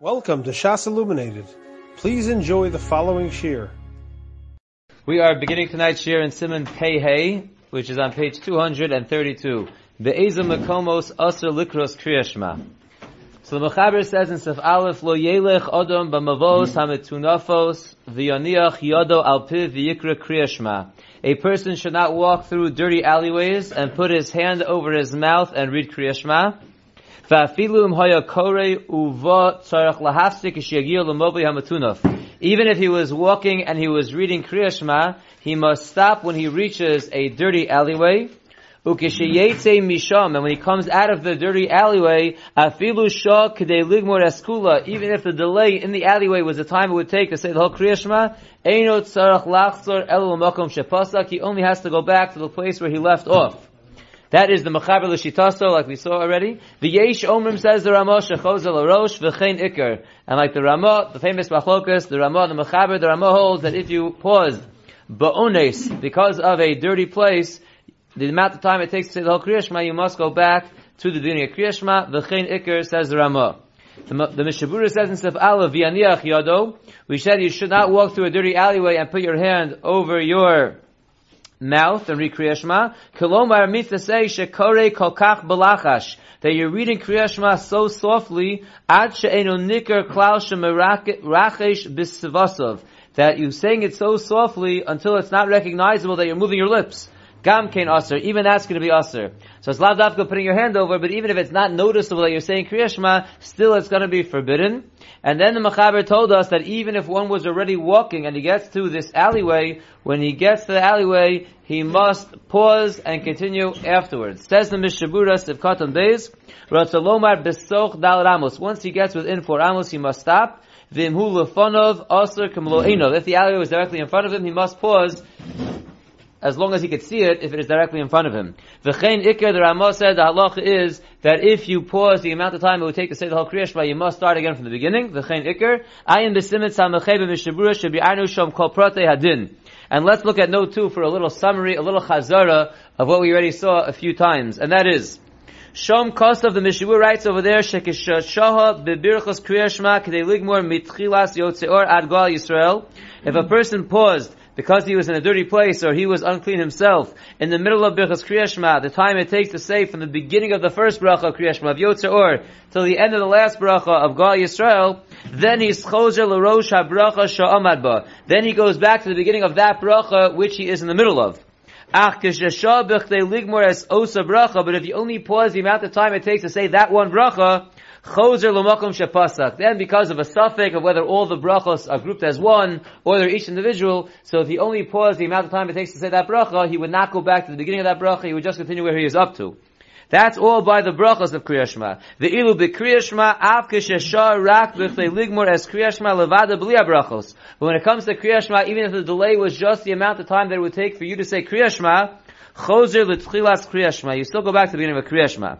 Welcome to Shas Illuminated. Please enjoy the following shir. We are beginning tonight's shir in Siman Pei which is on page 232. The Be'eza Makomos Aser Likros Kriyashma. So the Mechaber says in Sif Aleph, Lo Yelech Odom B'mavos HaMetunafos V'yaniach Yodo Al Piv V'yikra Kriyashma. A person should not walk through dirty alleyways and put his hand over his mouth and read Kriyashma. Even if he was walking and he was reading Kriya he must stop when he reaches a dirty alleyway. and when he comes out of the dirty alleyway, even if the delay in the alleyway was the time it would take to say the whole Kriya shepasak, he only has to go back to the place where he left off. That is the Mechaber L'Shitaso, like we saw already. The Yesh Omrim says the Ramah Shechozel Arosh V'chein Iker. And like the Ramah, the famous Machlokas, the Ramah, the Mechaber, the Ramah holds that if you paused Ba'ones, because of a dirty place, the amount of time it takes to say the whole Kriyashma, you must go back to the beginning of Kriyashma. V'chein Iker says the Ramah. The, the Mishabura says in Sif Aleph, V'yaniach Yado, we said you should not walk through a dirty alleyway and put your hand over your mouth and read Kriya Shema. Kolomar means say shekore kolkach balachash that you're reading Kriya Shema so softly ad she'enu nikar klal shemerachesh bisvasov that you're saying it so softly until it's not recognizable that you're moving your lips. Gam kain aser. Even that's going to be aser. So it's lavdavka putting your hand over, but even if it's not noticeable that you're saying Kriya Shema, still it's going to be forbidden. And then the Mechaber told us that even if one was already walking and he gets to this alleyway, when he gets to the alleyway, he must pause and continue afterwards. Says the Mishabura Sivkatan Beis, Ratzalomar Besoch Dal Ramos. Once he gets within four Ramos, he must stop. Vimhu Lefonov Aser If the alleyway was directly in front of him, he must pause as long as he could see it if it is directly in front of him. V'chein ikar, the Ramah said, the halacha is that if you pause the amount of time it would take to say the whole Kriya you must start again from the beginning. V'chein ikar, ayin b'simet samachei b'mishabura shebi'anu shom kol prate hadin. And let's look at note two for a little summary, a little chazara of what we already saw a few times. And that is, Shom Kost of the Mishabur writes over there, Shekishaha bebirchos Kriya Shema k'dei mitchilas yotzeor ad gal Yisrael. If a person paused because he was in a dirty place or he was unclean himself, in the middle of Birchas Kriyashma, the time it takes to say from the beginning of the first bracha of Kriyashma, of Yotzer Or, till the end of the last bracha of Gal Yisrael, then he's chozer l'rosh ha-bracha sha'amad. Then he goes back to the beginning of that bracha which he is in the middle of. Ach ligmor es osa bracha, but if you only pause the amount of time it takes to say that one bracha, Choser l'makom shepasak. Then because of a suffix of whether all the brachos are grouped as one, or they're each individual, so if he only paused the amount of time it takes to say that bracha, he would not go back to the beginning of that bracha, he would just continue where he is up to. That's all by the brachos of Kriyashma. The ilu be Kriyashma av kishashar rak b'chlei ligmor as Kriyashma levada brachos. But when it comes to Kriyashma, even if the delay was just the amount of time that it would take for you to say Kriyashma, choser l'tchilas Kriyashma. You still go back to the beginning of Kriyashma.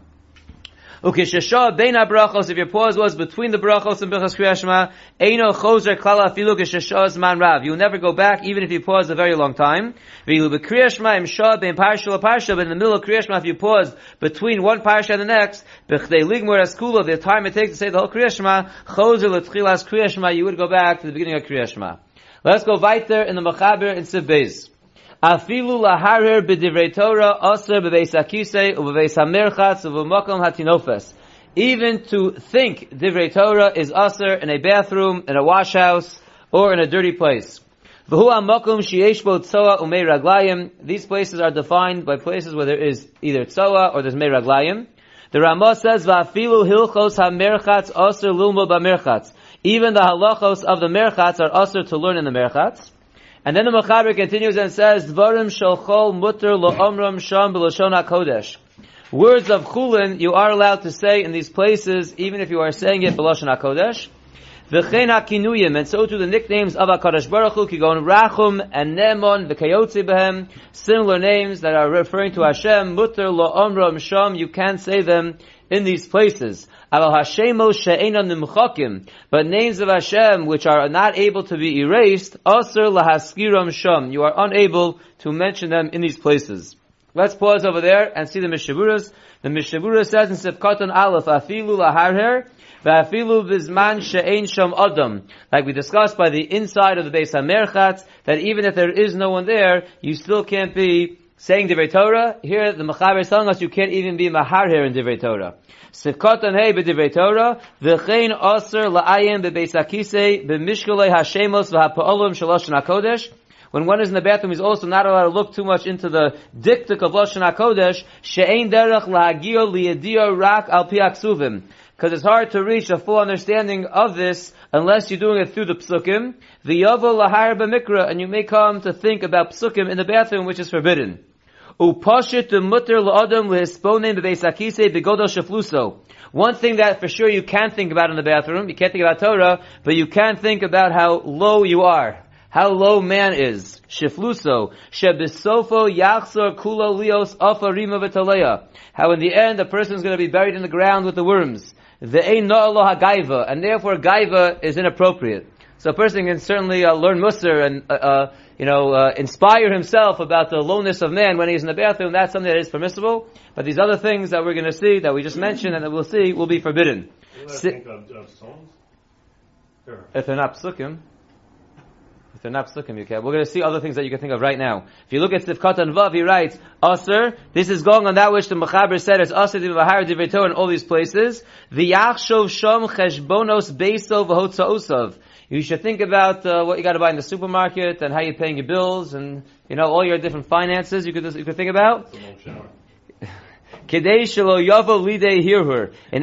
Ukishasha beina brachos, if your pause was between the brachos and brachos kriyashma, eino choser klala afilu kishasha man rav. You will never go back, even if you pause a very long time. Vilu bekriyashma im shah bein parsha parsha, but in the middle of kriyashma, if you pause between one parsha and the next, bechdei ligmur eskula, the time it takes to say the whole kriyashma, choser letchilas kriyashma, you would go back to the beginning of kriyashma. Let's go weiter in the Mechaber in Sibbeis. Afilu laharer b'divrei Torah aser b'beis u'b'beis hamerchatz u'b'mokom hatinofes. Even to think divrei Torah is aser in a bathroom, in a washhouse, or in a dirty place. V'hu ha'mokom sheyesh bo tzoa u'mei raglayim. These places are defined by places where there is either tzoa or there's mei raglayim. The Ramah says, Va'afilu hilchos ha'merchatz aser lulmo ba'merchatz. Even the halachos of the merchatz are aser to learn in the merchatz. And then the Mechaber continues and says, Dvarim shalchol mutter lo'omram sham b'lashon HaKodesh. Words of chulin you are allowed to say in these places, even if you are saying it b'lashon HaKodesh. V'chein ha'kinuyim, and so to the nicknames of HaKadosh Baruch Hu, kigon Rachum and Nemon, v'kayotzi behem, similar names that are referring to Hashem, mutter lo'omram sham, you can say them in these places. But names of Hashem which are not able to be erased, lahaskiram. You are unable to mention them in these places. Let's pause over there and see the Mishavuras. The Mishabura says in Sifkatan Aleph, Afilu laharher, Va'afilu bizman she'ein sham adam. Like we discussed by the inside of the Beis HaMerchatz, that even if there is no one there, you still can't be saying Divrei Torah. Here, the Mechaber is telling us you can't even be Maharher in Divrei Torah. Sifkatan hey b'divrei Torah, v'chein aser la'ayim b'beis hakisei, b'mishkalei hashemos v'ha'pa'olim shalosh HaKodesh. When one is in the bathroom, he's also not allowed to look too much into the diktik of Lashon HaKodesh, she'ein derech la'agio li'edio rak al piaksuvim. Because it's hard to reach a full understanding of this unless you're doing it through the psukim. The yavo lahar b'mikra, and you may come to think about psukim in the bathroom, which is forbidden. Mutter la'adam lehisponim. One thing that for sure you can think about in the bathroom, you can't think about Torah, but you can think about how low you are. How low man is. Shifluso. Shebisofo yachsor kulo lios afarima. How in the end a person is going to be buried in the ground with the worms. The ein na'aloha gaiva, and therefore gaiva is inappropriate. So a person can certainly uh, learn Musar and, uh, uh, you know, uh, inspire himself about the lowness of man when he's in the bathroom. That's something that is permissible. But these other things that we're going to see, that we just mentioned and that we'll see, will be forbidden. Si- think of, of songs? Sure. If they're not psukim. If they're not psukim, you can. We're going to see other things that you can think of right now. If you look at Sifkat and Vav, he writes, Aser, this is going on that which the Mechaber said as Aser Divahar Divrei in all these places. The V'yachshov shom cheshbonos beiso v'hotza'osav. You should think about uh, what you got to buy in the supermarket and how you're paying your bills and you know all your different finances. You could you could think about. In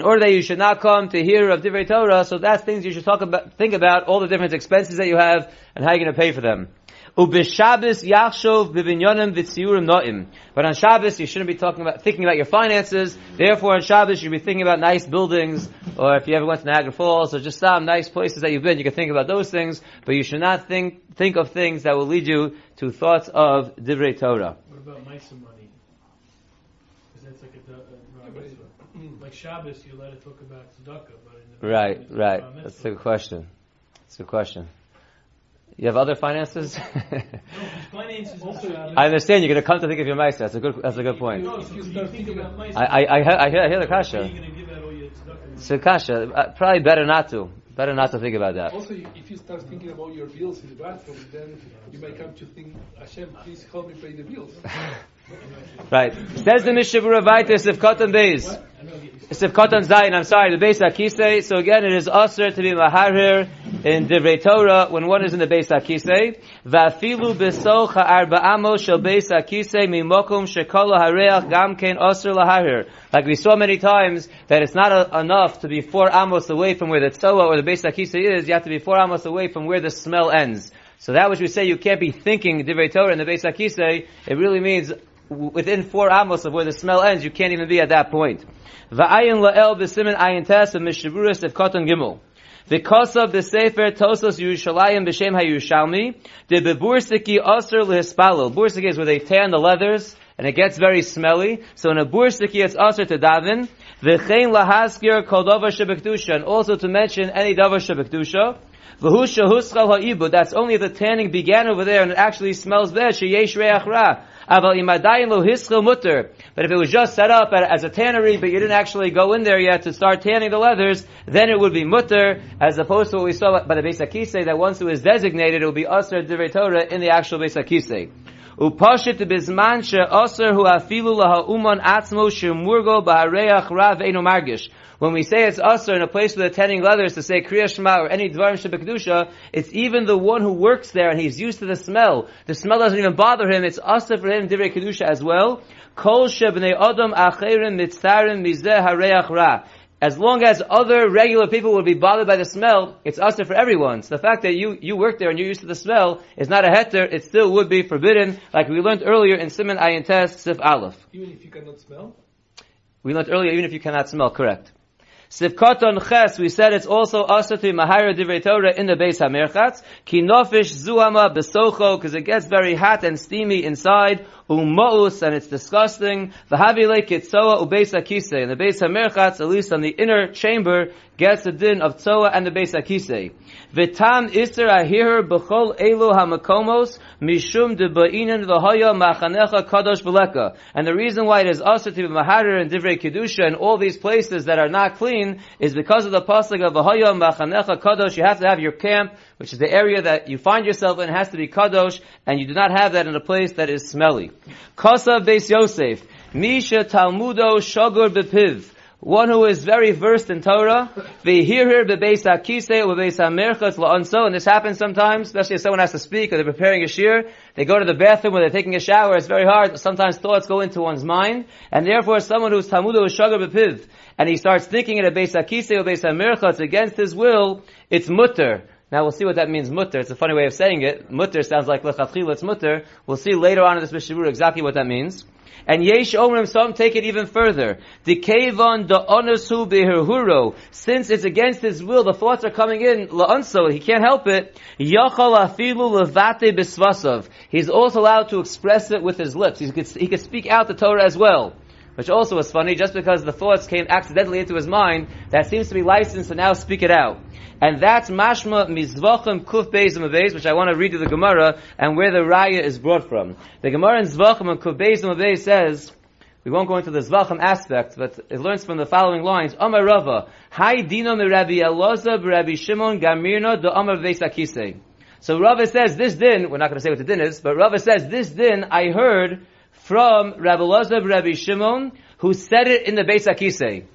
order that you should not come to hear of Divrei Torah, so that's things you should talk about, think about, all the different expenses that you have, and how you're going to pay for them. Ubishabis yachshov bibinyonim v'tziurim noim. But on Shabbos, you shouldn't be talking about, thinking about your finances. Therefore, on Shabbos, you should be thinking about nice buildings, or if you ever went to Niagara Falls, or just some nice places that you've been, you can think about those things, but you should not think, think of things that will lead you to thoughts of Divrei Torah. What about Maisa money? Because that's like a, a, a like Shabbos, you let it talk about tzedakah, but in the Right, it's right. That's mitzvah. a good question. That's a good question. You have other finances? No, finances on I understand you're going to come to think of your meister. That's a good. That's a good point. No, so if you think about Maisa, I I I hear, I hear, I hear the kasha. you going to give out all your tzedakah? So kasha, uh, probably better not to. Better not to think about that. Also, if you start thinking about your bills in the bathroom, then you might come to think, Hashem, please help me pay the bills. Right. Says the Mishabura of Cotton Beis. Sif Katan Zayin, I'm sorry, the Beis Akise. So again, it is usher to be Maharir in Divrei Torah when one is in the Beis Akise. Vafilu besoch ha'arba amos shel Beis Akise mimokum shekol hareach gam ken usher laharir. Like we saw many times, that it's not a, enough to be four amos away from where the Tzoa or the Beis Akise is, you have to be four amos away from where the smell ends. So that which we say you can't be thinking Divrei Torah in the Beis Akise, it really means within four amos of where the smell ends, you can't even be at that point. Va'ayin la'el b'simin ayin tes of mishavuras of cotton gimel. V'kosav b'sefer tosos Yerushalayim b'shem ha'Yerushalmi. The bebursiki aser lehispalel. Bursiki is where they tan the leathers, and it gets very smelly. So in a bursiki, it's aser to daven. V'chein lahaskir kol davar shebekdusha. And also to mention any davar shebekdusha. V'husha huschal ha'ibud. That's only if the tanning began over there and it actually smells bad. Sheyesh reach. But if it was just set up as a tannery, but you didn't actually go in there yet to start tanning the leathers, then it would be mutter, as opposed to what we saw by the Beis Akise, that once it was designated, it would be Aser Divrei Torah in the actual Beis Akise. Upashit bizman she Aser hu afilu laha uman atzmo shemurgo ba'areach rav margish. When we say it's Aser in a place with the tanning leathers to say Kriya Shema or any Dvarim Shebekdusha, it's even the one who works there and he's used to the smell. The smell doesn't even bother him. It's Aser for him Divrei Kedusha as well. Kol shebnei adam acherim mitztarim mizeh hareach ra. As long as other regular people will be bothered by the smell, it's usher for everyone. So the fact that you, you work there and you're used to the smell is not a heter, it still would be forbidden, like we learned earlier in Siman Ayin Tes Sif Aleph. Even if you cannot smell. We learned earlier, even if you cannot smell, correct. Sivkaton ches, we said it's also also to be mahira divrei Torah in the Beis Hamerchatz. Ki nofish zuhama besocho, because it gets very hot and steamy inside. Umaus, and it's disgusting. V'havile kitzoa ubeis akise. And the Beis Hamerchatz, at least on the inner chamber, gets the din of tzoa and the Beis Akise. V'tam iser ahir b'chol elu hamakomos mishum de ba'inen v'hoya machanecha kadosh v'leka. And the reason why it is also to be maharir and divrei kedusha and all these places that are not clean is because of the pasuk of v'hoya machanecha kadosh. You have to have your camp, which is the area that you find yourself in, has to be kadosh, and you do not have that in a place that is smelly. Kosav Beis Yosef. Misha Talmudo Shogur Bepiv. One who is very versed in Torah, v'hirhir bebeis hakise u'bebeis hamerchas la'anso, and this happens sometimes, especially if someone has to speak or they're preparing a shir, they go to the bathroom or they're taking a shower, it's very hard, sometimes thoughts go into one's mind, and therefore someone who's Talmudo Shogur Bepiv, and he starts thinking in a beis or beis hamerchas against his will, it's mutter. Now we'll see what that means mutter. It's a funny way of saying it. Mutter sounds like lechatchila, it's mutter. We'll see later on in this Mishabur exactly what that means. And yesh omrim, some take it even further. The kevon the onasu behirhuro. Since it's against his will, the thoughts are coming in la'anso, he can't help it. Yachal afilu levate bisvasav. He's also allowed to express it with his lips. He could, he could speak out the Torah as well. Which also was funny, just because the thoughts came accidentally into his mind, that seems to be licensed to now speak it out. And that's mashma mizvachim kuf beis which I want to read to the Gemara, and where the raya is brought from. The Gemara in zvachim and kuf beis beis says, we won't go into the zvachim aspect, but it learns from the following lines, Amar Rava, Hai dino mi Rabbi Rabbi Shimon Gamirna do Amar Beis Akise. So Rava says, this din, we're not going to say what the din is, but Rava says, this din I heard from Rabbi Elazar Rabbi Shimon, who said it in the Beis Akise.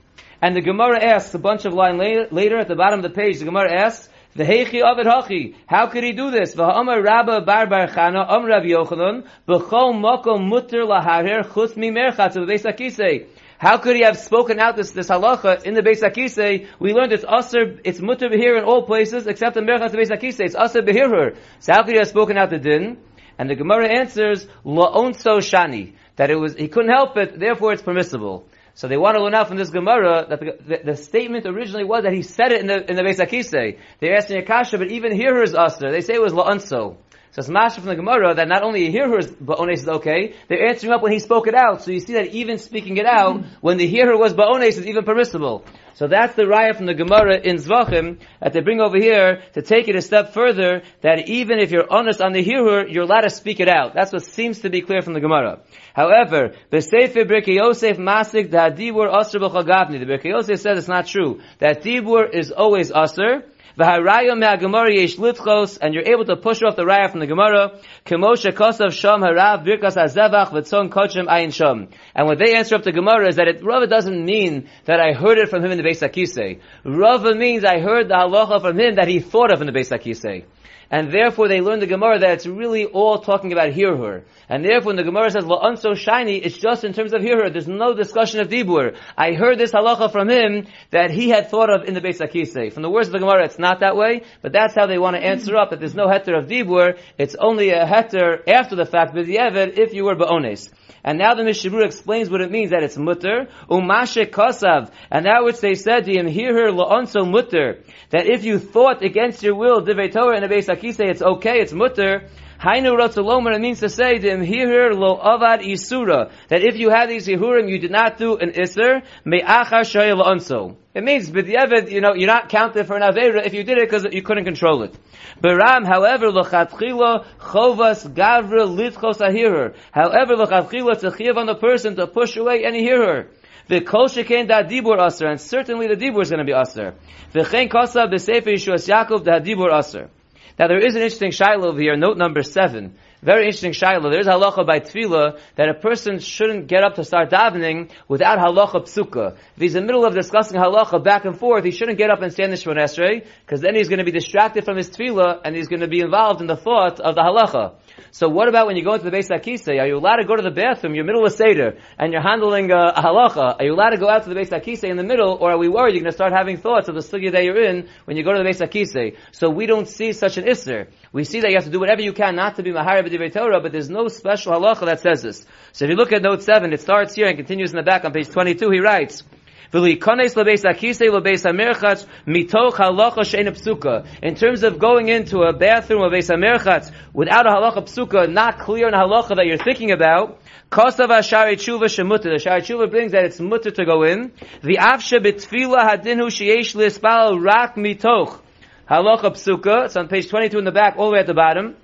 And the Gemara asks a bunch of line later, later at the bottom of the page, the Gemara asks, the Heichi Ovid Hachi, how could he do this? V'ha'amar Rabba Bar Bar Chana, Am Rav Yochanan, B'chol Mokom Mutter Laharer Chutz Mi Merchatz of the Beis Akise. How could he have spoken out this, this halacha in the Beis Akise? We learned it's aser, it's mutter behir in all places except in Merchatz Beis Akise. It's aser behir So how could he have spoken out the din? And the Gemara answers, La'onso Shani, that it was, he couldn't help it, therefore it's permissible. So they want to learn out from this Gemara that the, the, the, statement originally was that he said it in the in the Beis Akise. They're asking Akasha, but even here is Aster. They say it was La'anso. So it's masha from the Gemara that not only hear her ba'ones is okay, they're answering up when he spoke it out. So you see that even speaking it out, when the hearer was ba'ones is even permissible. So that's the raya from the Gemara in Zvachim that they bring over here to take it a step further, that even if you're honest on the hearer, you're allowed to speak it out. That's what seems to be clear from the Gemara. However, Yosef Masik that Dibur Asr B'Chagavni, the Birkei Yosef says it's not true. That Dibur is always Asr, And you're able to push off the raya from the Gemara. And what they answer up the Gemara is that it, Rava doesn't mean that I heard it from him in the Beis Akise. Rava means I heard the halacha from him that he thought of in the Beis Akise and therefore they learn the Gemara that it's really all talking about Hirhur. And therefore when the Gemara says La'an so shiny, it's just in terms of Hirhur. There's no discussion of Dibur. I heard this halacha from him that he had thought of in the Beis Akise. From the words of the Gemara, it's not that way, but that's how they want to answer up that there's no heter of Dibur, it's only a heter after the fact, but if you were Ba'ones. And now the Mishabur explains what it means that it's mutter, umashe kosav, and that which they said to him, hear her la'onso mutter, that if you thought against your will, divrei and a Beis Akise, it's okay, it's mutter, Hainu Ratzalomer, it means to say, Dim Hihir Lo Avad Isura, that if you had these Yehurim, you did not do an Isser, Me'achar Shayel Onso. It means, B'diavad, you know, you're not counted for an Avera if you did it because you couldn't control it. Baram, however, L'chatchila Chovas Gavra Litchos Ahirur. However, L'chatchila, a chiv on the person to push away any hearer. The kol shekain da dibur aser, and certainly the dibur is going to be aser. The chen kosa b'sefer Yishuas Yaakov da dibur aser. Now there is an interesting shiloh over here, note number seven. Very interesting shiloh. There is halacha by tefillah that a person shouldn't get up to start davening without halacha psuka. If he's in the middle of discussing halacha back and forth, he shouldn't get up and stand the Shemon Esrei, because then he's going to be distracted from his tefillah and he's going to be involved in the thought of the halacha. So what about when you go into the Beis Akise? Are you allowed to go to the bathroom? You're middle of Seder, and you're handling a, a halacha. Are you allowed to go out to the Beis Akise in the middle, or are we worried you're going to start having thoughts of the sugya that you're in when you go to the Beis Akise? So we don't see such an isser. We see that you have to do whatever you can not to be Mahara B'divrei Torah, but there's no special halacha that says this. So if you look at note 7, it starts here and continues in the back on page 22, he writes, In terms of going into a bathroom of beis hamerchatz without a halacha psuka, not clear in halacha that you're thinking about, Kosav Ashari Tshuva Shemutter. The Shari Tshuva brings that it's mutter to go in. The Afshe B'tfila Hadinhu Sheyesh Lispal Rak Mitoch. Halacha Psuka. It's on page 22 in the back, all the way at the bottom.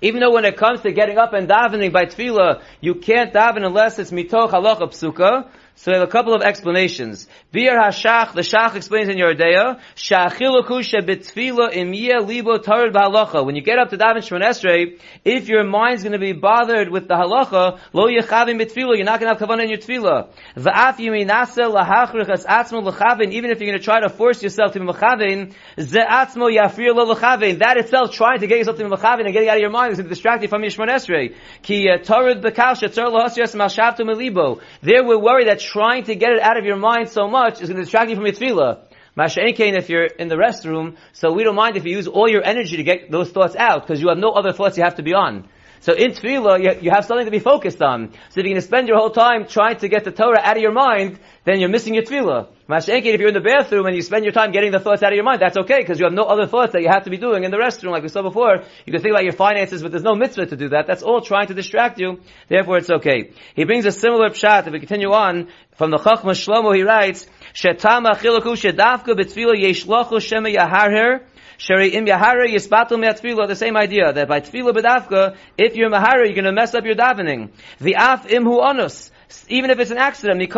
Even though when it comes to getting up and davening by tefillah, you can't daven unless it's mitoch halacha psuka. So we have a couple of explanations. Bir Hashach, the Shach explains in Yordea, Shachiluku shebitfila imiyah libo tarid b'halacha. When you get up to daven Shemon Esrei, if your mind's going to be bothered with the halacha, lo yechavim bitfila, you're not going to have kavanah in your tefillah. V'af yiminase lahachrich as atzmo lechavin, even if you're going to try to force yourself to be mechavin, ze atzmo yafrir lo lechavin. That itself, trying to get yourself to be mechavin and getting out of your mind is going to distract you from your Shemon Esrei. Ki uh, tarid b'kasha, tzor lohasiyas malshavtu melibo. There we're worried that trying to get it out of your mind so much is going to distract you from your tefillah. Masha'enkein if you're in the restroom, so we don't mind if you use all your energy to get those thoughts out, because you have no other thoughts you have to be on. So in tefillah, you, you have something to be focused on. So if you're going to spend your whole time trying to get the Torah out of your mind, then you're missing your tefillah. Masha'enkein if you're in the bathroom and you spend your time getting the thoughts out of your mind, that's okay, because you have no other thoughts that you have to be doing in the restroom, like we saw before. You can think about your finances, but there's no mitzvah to do that. That's all trying to distract you. Therefore, it's okay. He brings a similar pshat. If we continue on, from the Chachma Shlomo, he writes, Shetama chilaku shedavka b'tfila yeshlochu shema yaharher, Sheri im yahara yisbatul me'atfila, the same idea, that by tfila b'davka, if you're mahara, you're gonna mess up your davening. The af imhu onus, even if it's an accident. An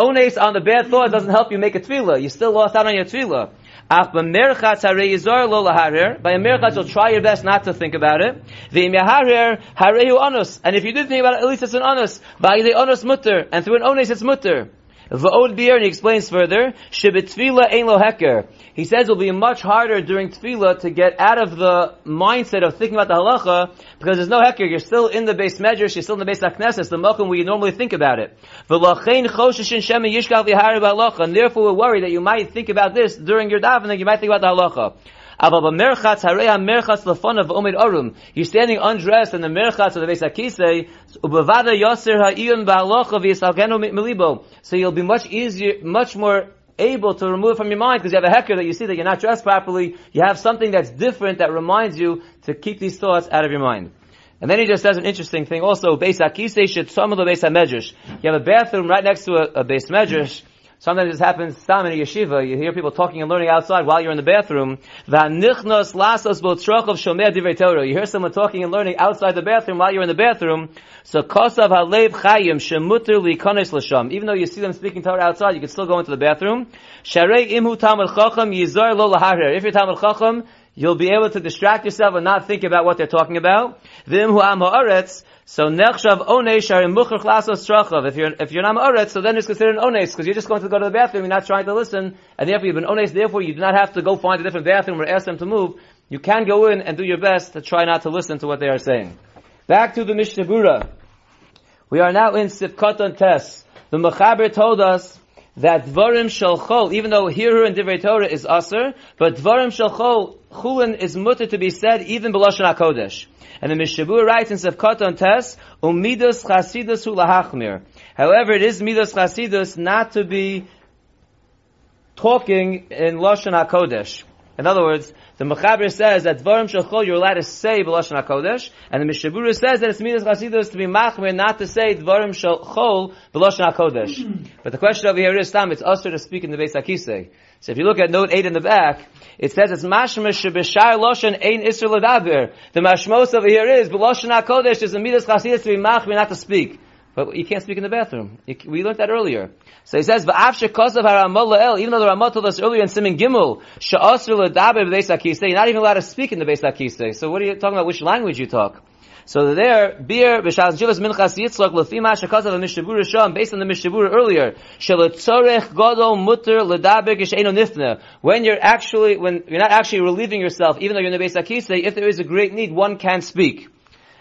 ones on the bad thought doesn't help you make a tfila. You still lost out on your tfila. Ach b'merchatz harei lo. By a merchatz, you'll try your best not to think about it. V'im yaharer harehu onus. And if you did think about it, at least it's an onus. By the onus mutter. And through an onus, it's mutter. V'od bier, and he explains further, shebetfila ein lo heker. He says it'll be much harder during tefillah to get out of the mindset of thinking about the halacha, because there's no heker, you're still in the base measures, you're still in the base aknesses, the mokum where you normally think about it. And therefore we're worried that you might think about this during your davening, you might think about the halacha. You're standing undressed in the merchatz of the Beis v'yisalgenu milibo. So you'll be much easier, much more able to remove it from your mind because you have a hecker that you see that you're not dressed properly. You have something that's different that reminds you to keep these thoughts out of your mind. And then he just says an interesting thing also, Beis HaKisei should some of the Beis HaMedrash. You have a bathroom right next to a, a Beis Medrash, Sometimes this happens stam in a yeshiva. You hear people talking and learning outside while you're in the bathroom. You hear someone talking and learning outside the bathroom while you're in the bathroom. So kosav halev chayim shemuter likonis l'sham. Even though you see them speaking Torah outside, you can still go into the bathroom. Sharei imhu tamar chacham yizar lo laharer. If you're tamar chacham, you'll be able to distract yourself and not think about what they're talking about. V'imhu am ha'aretz. So nechshav onesh are muchach lasos trachav. If you're if you're not oretz, so then it's considered an ones because you're just going to go to the bathroom. You're not trying to listen, and therefore you've been ones. Therefore, you do not have to go find a different bathroom or ask them to move. You can go in and do your best to try not to listen to what they are saying. Back to the Mishnah Bura. We are now in Sifkatan Tes. The Mechaber told us that Dvarim Shalchol, even though here in Divrei Torah is Aser, but Dvarim Shalchol, Chulin is mutter to be said even Belashon HaKodesh. And the Mishabur writes in Sefkot Tes, Umidos Chasidus Hu Lahachmir. However, it is Midos Chasidus not to be talking in Lashon HaKodesh. In other words, the Mechaber says that Dvarim Shachol you're allowed to say B'Lashon HaKodesh, and the Mishabura says that it's Midas Chasidus to be Machmir not to say Dvarim Shachol B'Lashon HaKodesh. But the question over here is, Tam, it's usher to speak in the Beis HaKisei. So if you look at note 8 in the back, it says it's mashma shebeshar loshan ein isr ledaber. The mashmos over here is, b'loshan HaKodesh is a midas chasidus to be machmir not to speak. But you can't speak in the bathroom. We learned that earlier. So he says, "Va'af shekosav haramah la'el." Even though the Ramah told us earlier in Simin Gimel, she'asr ledaber b'beis hakisei, you're not even allowed to speak in the beis hakisei. So what are you talking about? Which language you talk? So there, beer b'shas jivas minchas Yitzchak lefima shekasav mishabura sham based on the mishabura earlier. Sheletzorech gadol mutter ledaber gesheino nifna. When you're actually, when you're not actually relieving yourself, even though you're in the beis hakisei, if there is a great need, one can speak.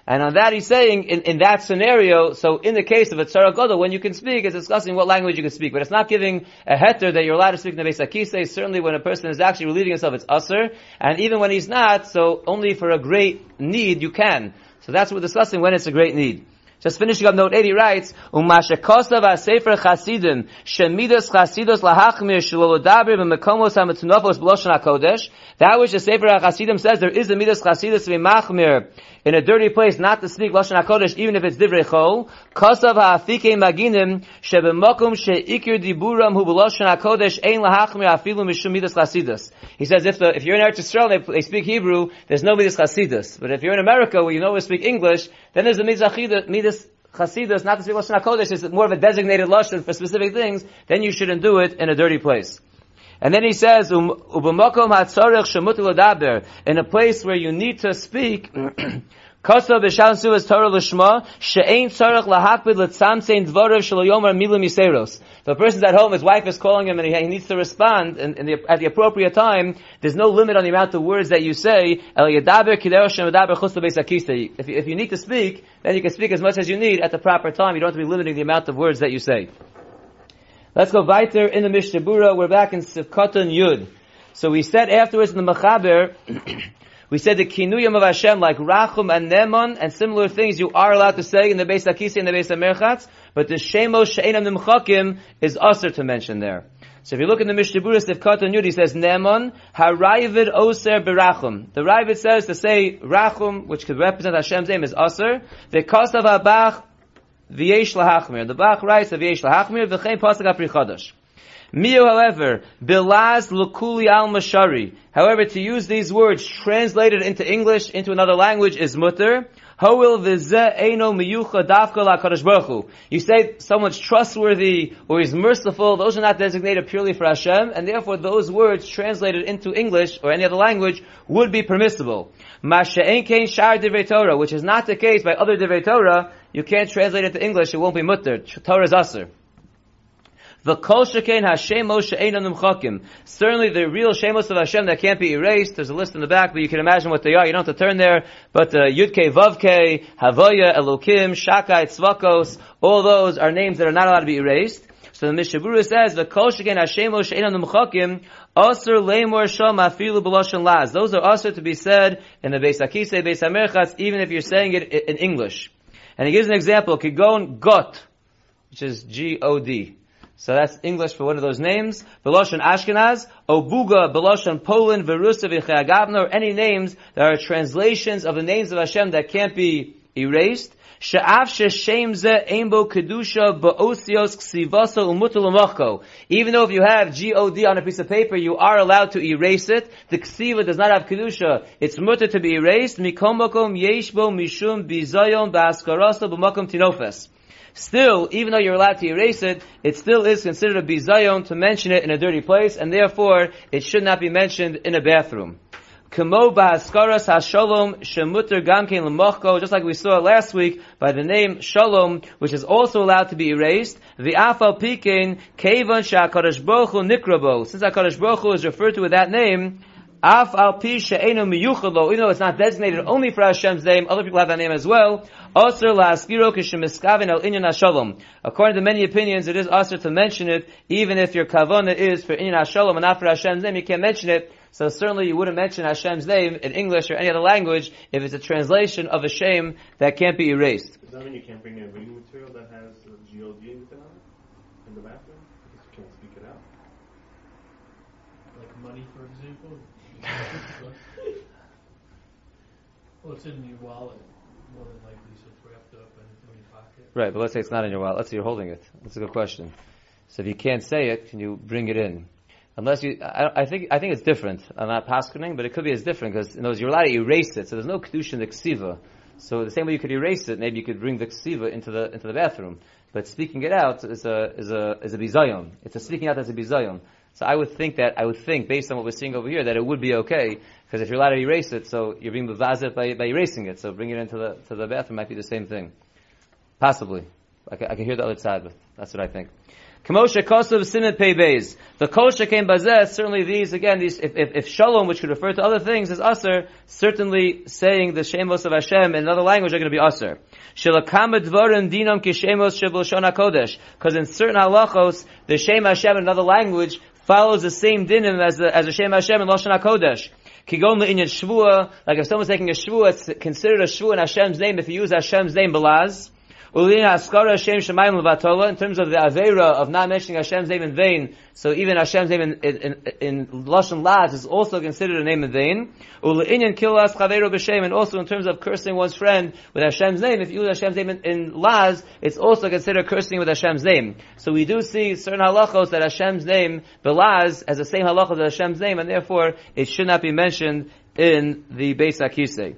And on that he's saying, in, in that scenario, so in the case of a tzara when you can speak, it's discussing what language you can speak. But it's not giving a heter that you're allowed to speak in the Beis HaKisei. Certainly when a person is actually relieving himself, it's usr. And even when he's not, so only for a great need you can. So that's what we're discussing when it's a great need. Just finishing up note 80 writes, Umasha kosav ha-sefer chasidim, shemidas chasidos lahachmir shalolodaber b'mekomos ha-metunofos b'loshan ha-kodesh. That which the sefer ha-chasidim says, there is a midas chasidus to be machmir in a dirty place, not to speak loshan ha-kodesh, even if it's divrei chol. Kosav ha-afike maginim, sheb'mokum she'ikir diburam hu b'loshan ha-kodesh, ein lahachmir afilu mishum midas chasidus. He says, if the, if you're in Eretz Yisrael, they, they speak Hebrew, there's no midas chasidus. But if you're in America, where you know we speak English, then there's the midas chasidus, not to speak Lashon HaKodesh, is more of a designated Lashon for specific things, then you shouldn't do it in a dirty place. And then he says, um, in a place where you need to speak. Kosa b'shan suvas Torah l'shma she'ein tzorech lahakbid l'tzamtzein dvorav shelo yomer milim yiseros. If a person's at home, his wife is calling him and he, he needs to respond the, at the appropriate time, there's no limit on the amount of words that you say. If if you need to speak, then you can speak as much as you need at the proper time. You don't have to be limiting the amount of words that you say. Let's go weiter in the Mishnah Bura. We're back in Sivkoton Yud. So we said afterwards in the Mechaber, we said the kinuyam of Hashem like Rachum and Nemon and similar things you are allowed to say in the Beis Akisi and the Beis Merchatz, but the Shemos She'enam Nimchakim is usher to mention there. So if you look in the Mishnah Bura Sivkoton Yud, he says Nemon Harayivid Oser Berachum. The Ravid says to say Rachum, which could represent Hashem's name, is usher. The Kosav Habach V'yesh lahachmir. The Bach writes of V'yesh lahachmir v'chein pasuk apri chodosh. Mio, however, bilaz lukuli al mashari. However, to use these words translated into English, into another language, is mutter. Hoil v'zeh eino miyucha dafka la baruch You say someone's trustworthy or he's merciful, those are not designated purely for Hashem, and therefore those words translated into English or any other language would be permissible. Torah, which is not the case by other divrei Torah, you can't translate it to English, it won't be mutter. Torah is aser. Certainly the real shemos of Hashem that can't be erased, there's a list in the back, but you can imagine what they are. You don't have to turn there, but uh, Yudke, Vavke, Havoya, Elokim, Shakai, Tzvakos, all those are names that are not allowed to be erased. So the Mishabura says, the Kol Sheken Hashemo She'enon Numchakim, Aser Lemor Shom Afilu B'Lashon Laz. Those are also to be said in the Beis Akise, Beis HaMerchatz, even if you're saying it in English. And he gives an example, Kigon Got, which is G-O-D. So that's English for one of those names. Beloshan Ashkenaz, Obuga, Beloshan Poland, Verusa, Vichagavna, or any names that are translations of the names of Hashem that can't be erased. Even though if you have G-O-D on a piece of paper, you are allowed to erase it. The ksiva does not have kedusha. It's mutter to be erased. Still, even though you're allowed to erase it, it still is considered a bizayon to mention it in a dirty place, and therefore it should not be mentioned in a bathroom. Kamo ba'askaras ha-shalom shemuter gamkein l'mochko, just like we saw last week by the name Shalom, which is also allowed to be erased. The pikein kevan sha'akadosh baruch hu nikrabo. Since HaKadosh Baruch is referred to with that name, Af al pi she'enu even though it's not designated only for Hashem's name, other people have that name as well. La'askiro kishemiskavin al inyan hashalom. According to many opinions, it is aser to mention it, even if your kavana is for inyan hashalom and not for Hashem's name, you can't mention it. So certainly you wouldn't mention Hashem's name in English or any other language if it's a translation of a shame that can't be erased. Does that mean you can't bring in reading material that has G-O-D in the bathroom? Because you can't speak it out? Like money, for example. well, it's in your wallet, more than likely, so it's wrapped up in, in your pocket. Right, but let's say it's not in your wallet. Let's say you're holding it. That's a good question. So if you can't say it, can you bring it in? Unless you, I, I think, I think it's different. I'm not paskening, but it could be as different because you know, you're allowed to erase it. So there's no kedusha in the ksiva. So the same way you could erase it, maybe you could bring the ksiva into the into the bathroom. But speaking it out is a is a is a bizayon. It's a speaking out as a bizayon. So I would think that I would think based on what we're seeing over here that it would be okay because if you're allowed to erase it, so you're being bevazet by by erasing it. So bringing it into the to the bathroom might be the same thing, possibly. I can, I can hear the other side, but that's what I think. Kamosha Kosav Simen Pei Beis. The Kosha came Bazeh, certainly these, again, these, if, if, if Shalom, which could refer to other things, is Aser, certainly saying the Shemos of Hashem in another language are going to be Aser. Shelakama Dvarim Dinam Kishemos Shebel Kodesh. Because in certain halachos, the Shem Hashem in another language follows the same dinim as the, as Shem Hashem in Lashon HaKodesh. Kigon in Shvua, like if someone's taking a Shvua, it's considered a Shvua in Hashem's name if you use Hashem's name, Belaz. In terms of the Avera of not mentioning Hashem's name in vain, so even Hashem's name in, in, in, in Lashon Laz is also considered a name in vain. Chavero B'Shem, and also in terms of cursing one's friend with Hashem's name, if you use Hashem's name in, in Laz, it's also considered cursing with Hashem's name. So we do see certain halachos that Hashem's name, Belaz, has the same halachos as Hashem's name, and therefore it should not be mentioned in the Beis Akisei.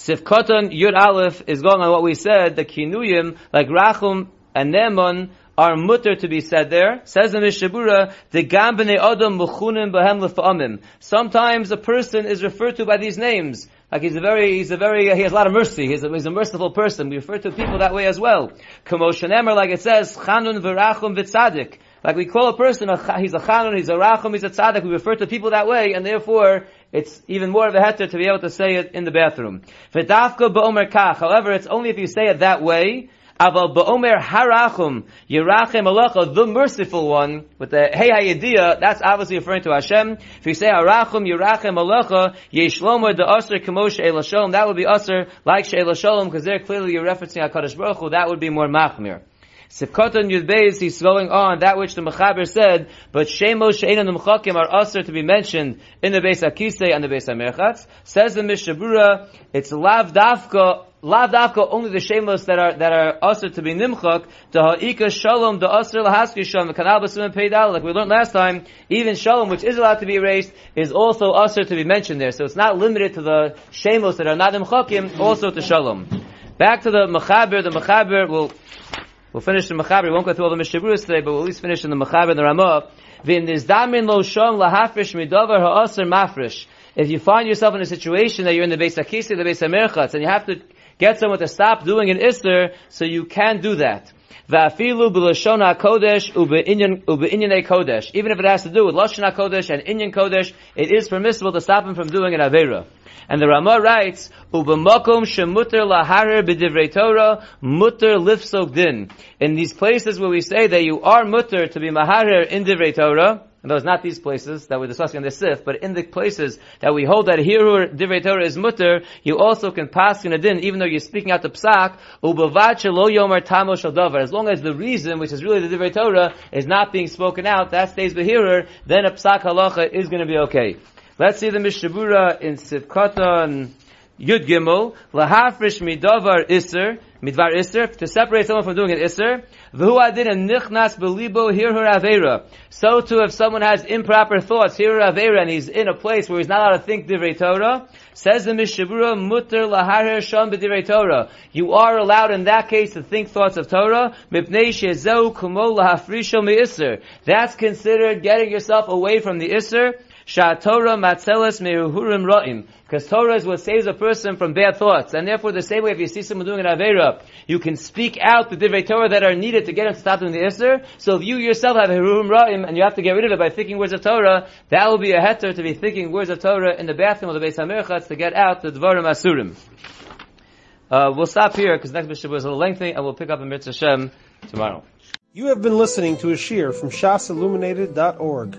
Sifkoton Yud Aleph is going on what we said, the kinuyim, like Rachum and Nemon, are mutter to be said there. Says the Mishabura, the gambene adam muchunim behem lefa'amim. Sometimes a person is referred to by these names. Like he's a very, he's a very, he has a lot of mercy. He's a, he's a merciful person. We refer to people that way as well. Kamoshan Emer, like it says, chanun v'rachum v'tzadik. Like we call a person, a, he's a chanun, he's a rachum, he's a tzadik. We refer to people that way, and therefore, it's even more of a heter to be able to say it in the bathroom. V'dafka ba'omer kach. However, it's only if you say it that way. Aval ba'omer harachum yirachem alacha, the merciful one, with the hey hayediyah, that's obviously referring to Hashem. If you say harachum yirachem alacha, yeshlomer the aser kamosh that would be aser like she'elasholom, because there clearly you're referencing HaKadosh Baruch Hu, that would be more machmir. Sifkoton Yudbeis, he's going on that which the Mechaber said, but Shemos She'enan Umchakim are usher to be mentioned in the Beis Akise and the Beis HaMerchatz. Says the Mishabura, it's Lav Dafka, Lav Dafka only the shameless that are, that are usher to be Nimchak, to Ha'ika Shalom, the usher Lahaski Shalom, the Kanal Basim Peidal, like we learned last time, even Shalom, which is allowed to be erased, is also usher to be mentioned there. So it's not limited to the shameless that are not Nimchakim, also to Shalom. Back to the Mechaber, the Mechaber will We'll finish the Mechaber. We won't go through all the Mishaburas today, but we'll at least finish in the Mechaber and the Ramah. V'in nizdamin lo shom midover mafresh. If you find yourself in a situation that you're in the Beis Akisi, the Beis HaMerchatz, and you have to get someone to stop doing an Isser, so you can do that. Va'afilu b'lashon ha'kodesh ube'inyan kodesh. Even if it has to do with lashon ha'kodesh and inyan kodesh, it is permissible to stop him from doing an avera. And the Ramah writes, "Ubamakom shemuter laharer b'divrei Torah muter lifsok din." In these places where we say that you are muter to be maharer in divrei Torah, and those not these places that we're discussing in the Sif, but in the places that we hold that here divrei Torah is mutter, you also can pass in a din, even though you're speaking out the psak, lo yomer tamo shel davar. As long as the reason, which is really the divrei Torah, is not being spoken out, that stays the hearer, then a psak halacha is going to be okay. Let's see the Mishabura in Sivkatan Yud Gimel. Lahafrish midavar iser, midvar iser, to separate someone from doing an iser. V'hu adin a nichnas belibo her avera. So too if someone has improper thoughts, her avera, and he's in a place where he's not allowed to think divrei Torah, says the Mishabura, mutter laharer sham b'divrei Torah. You are allowed in that case to think thoughts of Torah, mipnei shezeu kumo lahafrisho mi That's considered getting yourself away from the iser, Torah matzeles mehurim ra'im. Because Torah is what saves a person from bad thoughts. And therefore, the same way if you see someone doing an Avera, you can speak out the divrei Torah that are needed to get him to stop doing the Isser. So if you yourself have a Hurim Ra'im and you have to get rid of it by thinking words of Torah, that will be a heter to be thinking words of Torah in the bathroom of the Beis HaMerchatz to get out the Dvarim Asurim. Uh, we'll stop here because next Mishnah was a little lengthy and we'll pick up in Mitzvah Shem tomorrow. You have been listening to a shear from shasilluminated.org.